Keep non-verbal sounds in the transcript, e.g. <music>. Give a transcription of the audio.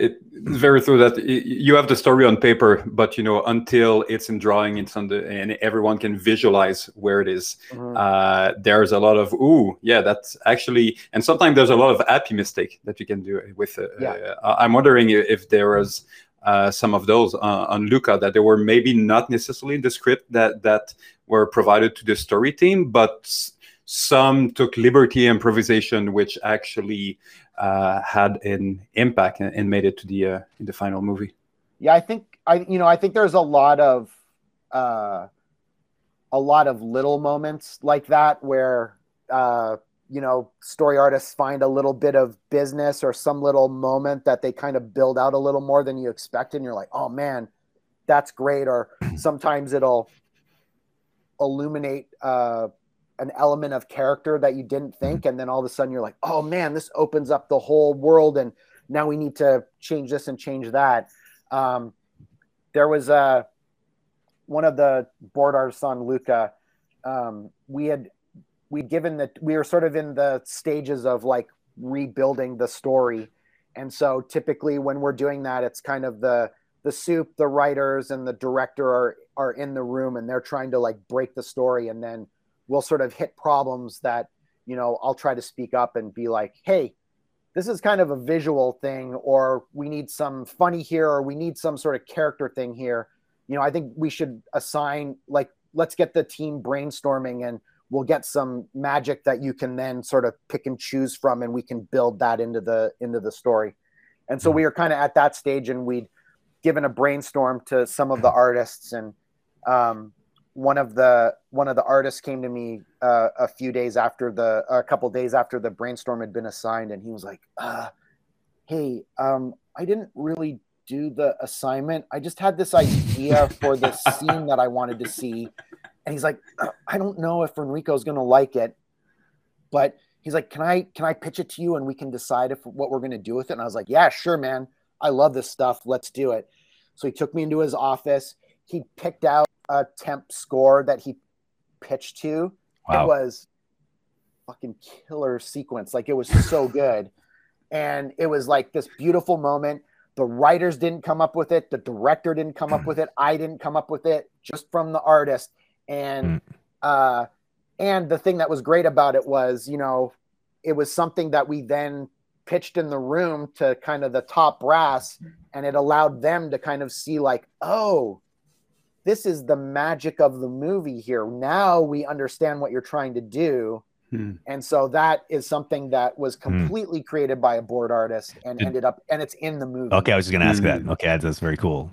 it's very true that you have the story on paper, but you know until it's in drawing, it's on the and everyone can visualize where it is, mm-hmm. uh, there's a lot of ooh, yeah, that's actually, and sometimes there's a lot of happy mistake that you can do with. Uh, yeah. Uh, I'm wondering if there was uh, some of those uh, on Luca that they were maybe not necessarily in the script that that were provided to the story team, but some took liberty improvisation, which actually uh, had an impact and, and, made it to the uh, in the final movie. Yeah, I think I you know I think there's a lot of uh, a lot of little moments like that where uh, you know story artists find a little bit of business or some little moment that they kind of build out a little more than you expect, and you're like, oh man, that's great. Or sometimes it'll illuminate uh, an element of character that you didn't mm-hmm. think and then all of a sudden you're like oh man this opens up the whole world and now we need to change this and change that um, there was a uh, one of the board artists on luca um, we had we given that we were sort of in the stages of like rebuilding the story and so typically when we're doing that it's kind of the the soup the writers and the director are are in the room and they're trying to like break the story and then we'll sort of hit problems that you know i'll try to speak up and be like hey this is kind of a visual thing or we need some funny here or we need some sort of character thing here you know i think we should assign like let's get the team brainstorming and we'll get some magic that you can then sort of pick and choose from and we can build that into the into the story and so mm-hmm. we were kind of at that stage and we'd given a brainstorm to some of the artists and um, one of the one of the artists came to me uh, a few days after the a couple days after the brainstorm had been assigned and he was like uh, hey um, i didn't really do the assignment. I just had this idea for the <laughs> scene that i wanted to see. And he's like i don't know if enrico's going to like it but he's like can i can i pitch it to you and we can decide if what we're going to do with it? And i was like yeah sure man. I love this stuff. Let's do it. So he took me into his office. He picked out a temp score that he pitched to. Wow. It was fucking killer sequence. Like it was so <laughs> good. And it was like this beautiful moment. The writers didn't come up with it. The director didn't come up with it. I didn't come up with it just from the artist. And, mm. uh, and the thing that was great about it was, you know, it was something that we then pitched in the room to kind of the top brass and it allowed them to kind of see like, oh, this is the magic of the movie here. Now we understand what you're trying to do. Hmm. And so that is something that was hmm. completely hmm. created by a board artist and ended up, and it's in the movie. Okay, I was just going to ask that. Hmm. Okay, that's very cool.